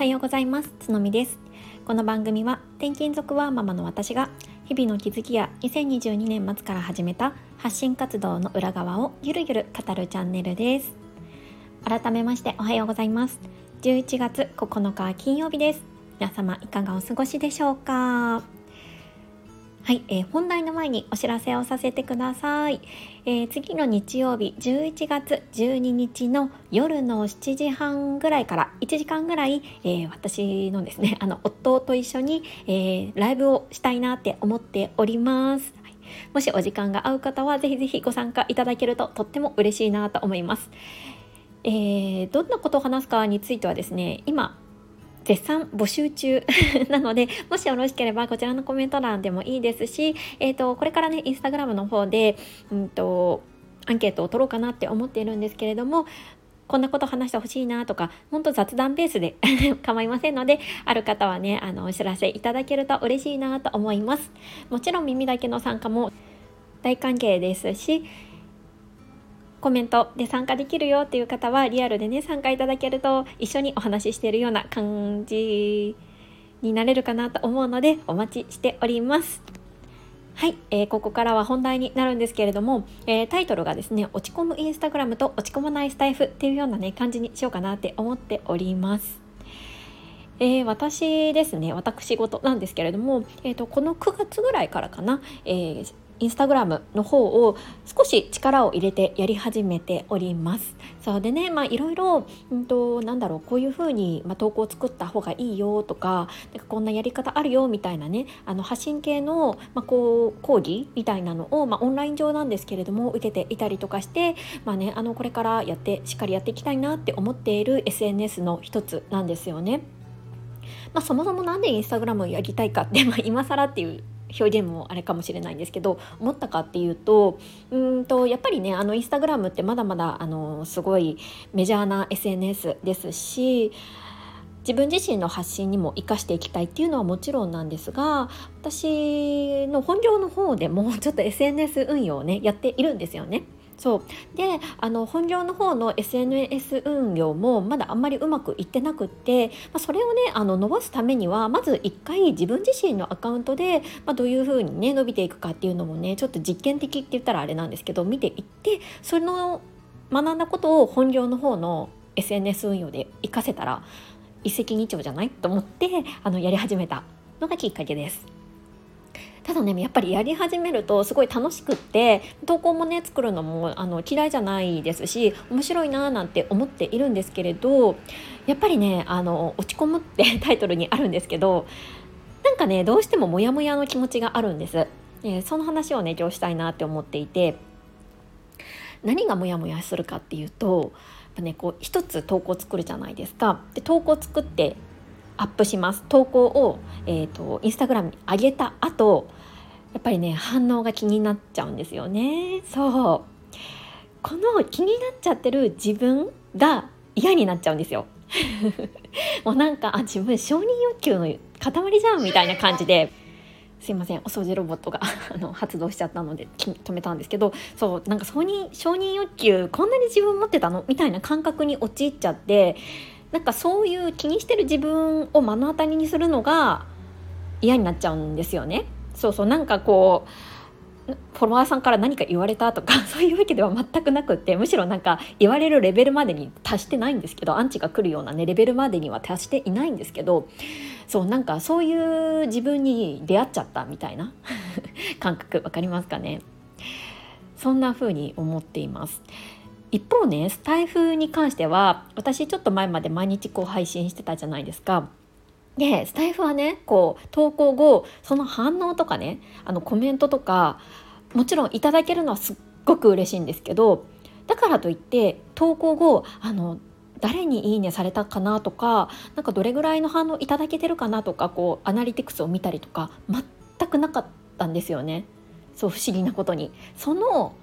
はようございます。つのみです。この番組は転勤族ワーママの私が日々の気づきや2022年末から始めた発信活動の裏側をゆるゆる語るチャンネルです。改めましておはようございます。11月9日金曜日です。皆様いかがお過ごしでしょうか？はい、えー、本題の前にお知らせをさせてください、えー、次の日曜日11月12日の夜の7時半ぐらいから1時間ぐらい、えー、私のですね あの夫と一緒に、えライブをしたいなって思っております、はい、もしお時間が合う方はぜひぜひご参加いただけるととっても嬉しいなと思います。えどんなことを話すかについてはですね今絶賛募集中 なので、もしよろしければこちらのコメント欄でもいいですし、えっ、ー、と、これからね、インスタグラムの方で、うんと、アンケートを取ろうかなって思っているんですけれども、こんなこと話してほしいなとか、本当雑談ベースで 構いませんので、ある方はね、あの、お知らせいただけると嬉しいなと思います。もちろん耳だけの参加も大歓迎ですし、コメントで参加できるよっていう方はリアルでね参加いただけると一緒にお話ししているような感じになれるかなと思うのでお待ちしております。はい、えー、ここからは本題になるんですけれども、えー、タイトルがですね落ち込むインスタグラムと落ち込まないスタイフっていうようなね感じにしようかなって思っております。えー、私ですね私事なんですけれども、えーと、この9月ぐらいからかな、えー、インスタグラムの方を少し力を入れてやり始めております。そうでね、まあいろいろ、うんと、なんだろう、こういうふうに、まあ、投稿を作った方がいいよとか、なんかこんなやり方あるよみたいなね、あの発信系の、まあ、こう講義みたいなのを、まあ、オンライン上なんですけれども、受けていたりとかして、まあね、あの、これからやって、しっかりやっていきたいなって思っている SNS の一つなんですよね。まあ、そもそも何でインスタグラムをやりたいかって、まあ、今更っていう表現もあれかもしれないんですけど思ったかっていうとうんとやっぱりねあのインスタグラムってまだまだあのすごいメジャーな SNS ですし自分自身の発信にも生かしていきたいっていうのはもちろんなんですが私の本業の方でもちょっと SNS 運用をねやっているんですよね。そうであの本業の方の SNS 運用もまだあんまりうまくいってなくって、まあ、それをねあの伸ばすためにはまず一回自分自身のアカウントで、まあ、どういうふうにね伸びていくかっていうのもねちょっと実験的って言ったらあれなんですけど見ていってその学んだことを本業の方の SNS 運用で活かせたら一石二鳥じゃない？と思ってあのやり始めたのがきっかけです。ただねやっぱりやり始めるとすごい楽しくって投稿もね作るのもあの嫌いじゃないですし面白いなーなんて思っているんですけれどやっぱりねあの落ち込むって タイトルにあるんですけどなんかねどうしてもモヤモヤの気持ちがあるんです。えその話をね今日したいなって思っていて何がモヤモヤするかっていうとやっぱねこう一つ投稿作るじゃないですか。で投稿作ってアップします。投稿を、えーと、インスタグラムに上げた後やっぱりね反応が気になっちゃうんですよね。そう。この気になっちゃってる自分が嫌になっちゃうんですよ。もうなんかあ自分承認欲求の塊じゃんみたいな感じですいませんお掃除ロボットがあの発動しちゃったので止めたんですけどそうなんか承認承認欲求こんなに自分持ってたの？みたいな感覚に陥っちゃってなんかそういう気にしてる自分を目の当たりにするのが嫌になっちゃうんですよね。そうそうなんかこうフォロワーさんから何か言われたとか そういうわけでは全くなくってむしろなんか言われるレベルまでに達してないんですけどアンチが来るようなねレベルまでには達していないんですけどそうなんかそういう自分に出会っちゃったみたいな 感覚わかりますかね？そんな風に思っています。一方ねスタイフに関しては私ちょっと前まで毎日こう配信してたじゃないですか。でスタイフはねこう投稿後その反応とかねあのコメントとかもちろんいただけるのはすっごく嬉しいんですけどだからといって投稿後あの誰にいいねされたかなとかなんかどれぐらいの反応いただけてるかなとかこうアナリティクスを見たりとか全くなかったんですよね。そう不思議なことにその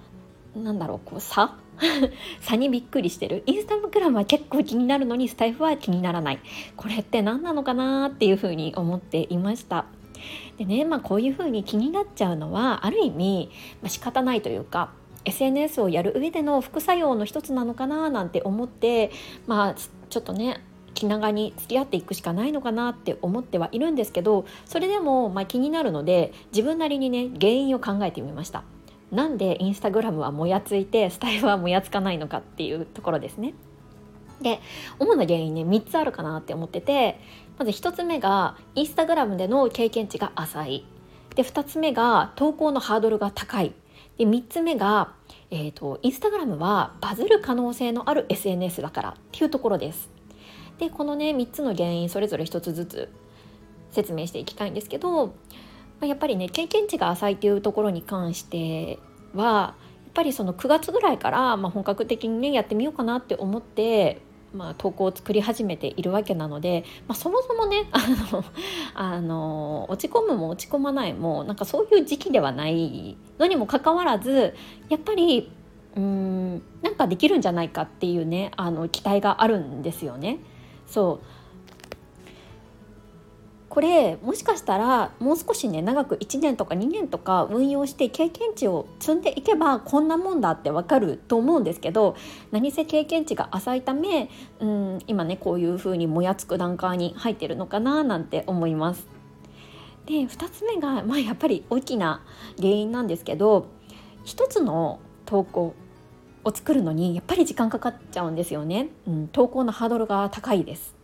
なんだろうこう差 差にびっくりしてる？インスタグラムは結構気になるのにスタイフは気にならない。これって何なのかなっていうふうに思っていました。でねまあこういうふうに気になっちゃうのはある意味、まあ、仕方ないというか SNS をやる上での副作用の一つなのかななんて思ってまあちょっとね気長に付き合っていくしかないのかなって思ってはいるんですけどそれでもまあ気になるので自分なりにね原因を考えてみました。なんでインスタグラムはもやついてスタイフはもやつかないのかっていうところですね。で主な原因ね3つあるかなって思っててまず1つ目がインスタグラムでの経験値が浅い。で2つ目が投稿のハードルが高い。で3つ目が、えーと、インスタグラムはバズる可能性のある SNS だからっていうところです。でこのね3つの原因それぞれ1つずつ説明していきたいんですけど、やっぱりね経験値が浅いっていうところに関してはやっぱりその9月ぐらいから、まあ、本格的にねやってみようかなって思ってまあ、投稿を作り始めているわけなので、まあ、そもそもね あのあの落ち込むも落ち込まないもなんかそういう時期ではないのにもかかわらずやっぱりうんなんかできるんじゃないかっていうねあの期待があるんですよね。そうこれもしかしたらもう少しね長く1年とか2年とか運用して経験値を積んでいけばこんなもんだってわかると思うんですけど何せ経験値が浅いためうん今ねこういうふうにもやつく段階に入ってるのかななんて思います。で2つ目が、まあ、やっぱり大きな原因なんですけど一つの投稿を作るのにやっぱり時間かかっちゃうんですよね、うん、投稿のハードルが高いです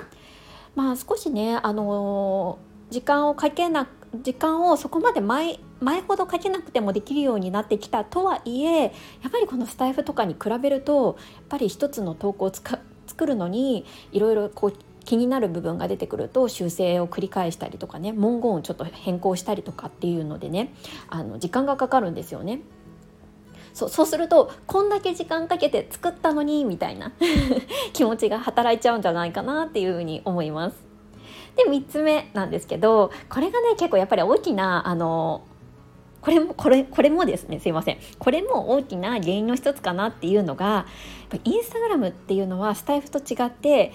まあ少しねあの時間をかけな時間をそこまで前前ほどかけなくてもできるようになってきたとはいえやっぱりこのスタイフとかに比べるとやっぱり一つの投稿を作るのにいろいろこう気になる部分が出てくると修正を繰り返したりとかね文言をちょっと変更したりとかっていうのでねあの時間がかかるんですよね。そうそうするとこんだけ時間かけて作ったのにみたいな 気持ちが働いちゃうんじゃないかなっていうふうに思います。で3つ目なんですけどこれがね結構やっぱり大きなあのこれもこれこれもですねすいませんこれも大きな原因の一つかなっていうのがインスタグラムっていうのはスタイフと違って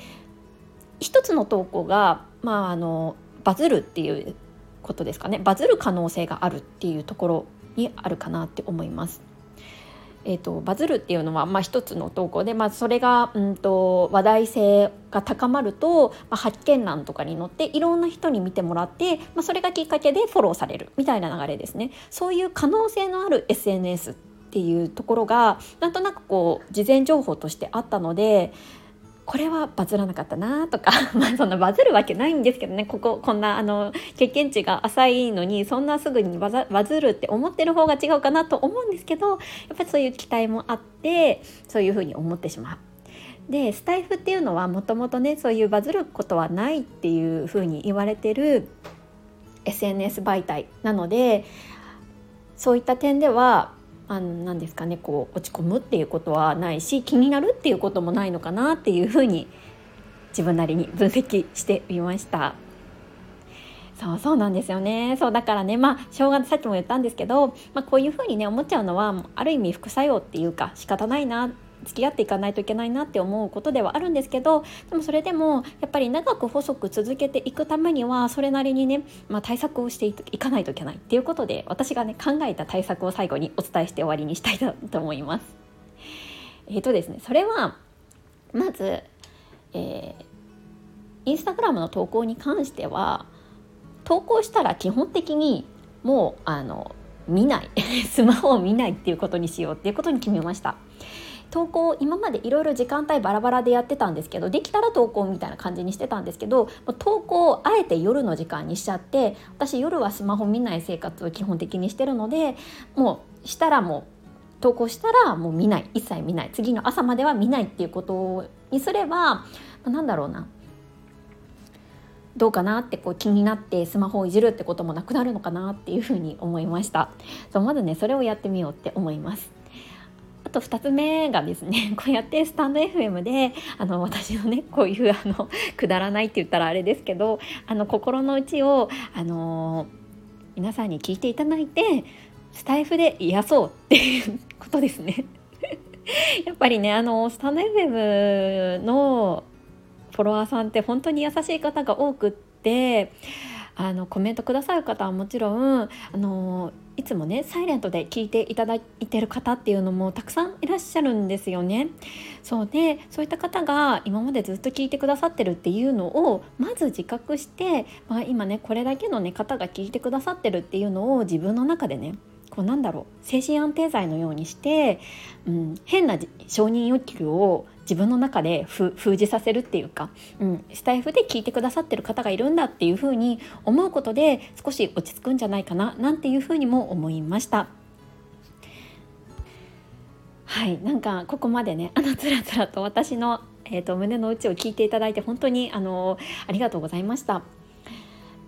一つの投稿がまああのバズるっていうことですかねバズる可能性があるっていうところにあるかなって思います。えーと、バズるっていうのは、まあ、一つの投稿で、まあ、それが、うんと、話題性が高まると、まあ、発見欄とかに載っていろんな人に見てもらって、まあ、それがきっかけでフォローされるみたいな流れですね。そういう可能性のある SNS っていうところがなんとなくこう事前情報としてあったのでこれはバズらなかったなとか まあそんなバズるわけないんですけどねこここんなあの経験値が浅いのにそんなすぐにバズるって思ってる方が違うかなと思うんですけどやっぱりそういう期待もあってそういうふうに思ってしまう。でスタイフっていうのはもともとねそういうバズることはないっていうふうに言われてる SNS 媒体なのでそういった点ではあのなんですかねこう落ち込むっていうことはないし気になるっていうこともないのかなっていうふうに自分なりに分析してみました。そうそうなんですよねそうだからねまあ正月さっきも言ったんですけど、まあ、こういうふうにね思っちゃうのはある意味副作用っていうか仕方ないな付き合っていかないといけないなって思うことではあるんですけどでもそれでもやっぱり長く細く続けていくためにはそれなりにね、まあ、対策をしていかないといけないっていうことで私がね考えた対策を最後にお伝えして終わりにしたいと思います。えーとですね、それはまず、えー、インスタグラムの投稿に関しては投稿したら基本的にもうあの見ない スマホを見ないっていうことにしようっていうことに決めました。投稿今までいろいろ時間帯バラバラでやってたんですけどできたら投稿みたいな感じにしてたんですけど投稿をあえて夜の時間にしちゃって私夜はスマホ見ない生活を基本的にしてるのでもうしたらもう投稿したらもう見ない一切見ない。次の朝までは見ないっていうことにすればなんだろうな。どうかなってこう気になってスマホをいじるってこともなくなるのかなっていうふうに思いました。そうまずねそれをやってみようって思います。あと2つ目がですね こうやってスタンド FM であの私のねこういうあのくだらないって言ったらあれですけどあの心の内をあの皆さんに聞いていただいてスタイフで癒そうっていうことですね。やっぱりねあのスタンド FM のフォロワーさんって本当に優しい方が多くってあのコメントくださる方はもちろんあのいつもねサイレントで聞いていただいてる方っていうのもたくさんいらっしゃるんですよね。そうでそういった方が今までずっと聞いてくださってるっていうのをまず自覚して、まあ、今ねこれだけの、ね、方が聞いてくださってるっていうのを自分の中でねこうなんだろう精神安定剤のようにして、うん、変な承認欲求を自分の中で封じさせるっていうか、うん、スタイフで聞いてくださってる方がいるんだっていうふうに思うことで少し落ち着くんじゃないかななんていうふうにも思いました。はいなんかここまでね あのつらつらと私の、えーと、胸の内を聞いていただいて本当にあのありがとうございました。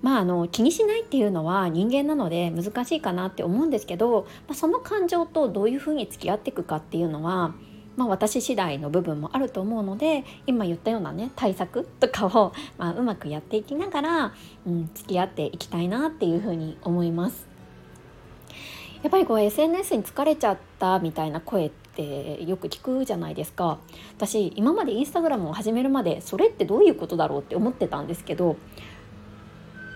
まあ、あの気にしないっていうのは人間なので難しいかなって思うんですけど、まあ、その感情とどういうふうに付き合っていくかっていうのは、まあ、私次第の部分もあると思うので今言ったようなね対策とかを、まあ、うまくやっていきながら、うん、付き合っていきたいなっていうふうに思います。やっぱりこう SNS に疲れちゃったみたいな声ってよく聞くじゃないですか私今までインスタグラムを始めるまでそれってどういうことだろうって思ってたんですけど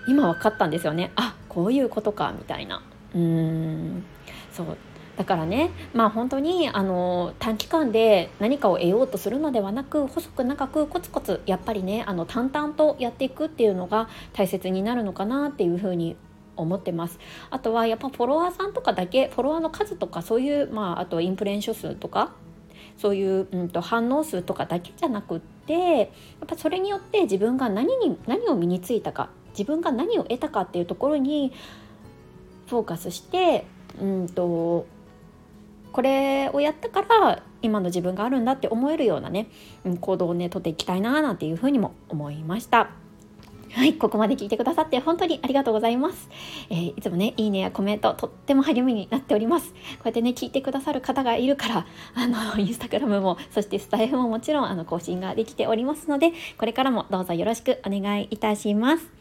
今分かったんですよね。あこういうことかみたいな。うーん。そう。だからねまあ本当にあの短期間で何かを得ようとするのではなく細く長くコツコツやっぱりねあの淡々とやっていくっていうのが大切になるのかなっていうふうに思ってます。あとはやっぱフォロワーさんとかだけフォロワーの数とかそういうまああとインプレッション数とかそういう、うんと、反応数とかだけじゃなくってやっぱそれによって自分が何に何を身についたか。自分が何を得たかっていうところにフォーカスしてうんとこれをやったから今の自分があるんだって思えるようなね、うん、行動をねとっていきたいななんていうふうにも思いました。はい、ここまで聞いてくださって本当にありがとうございます。えー、いつもね、いいねやコメントとっても励みになっております。こうやってね、聞いてくださる方がいるから、あの、インスタグラムも、そしてスタイフももちろん、あの、更新ができておりますので、これからもどうぞよろしくお願いいたします。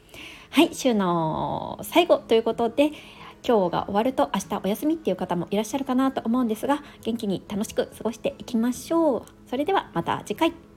はい、週の最後ということで、今日が終わると明日お休みっていう方もいらっしゃるかなと思うんですが元気に楽しく過ごしていきましょう。それではまた次回。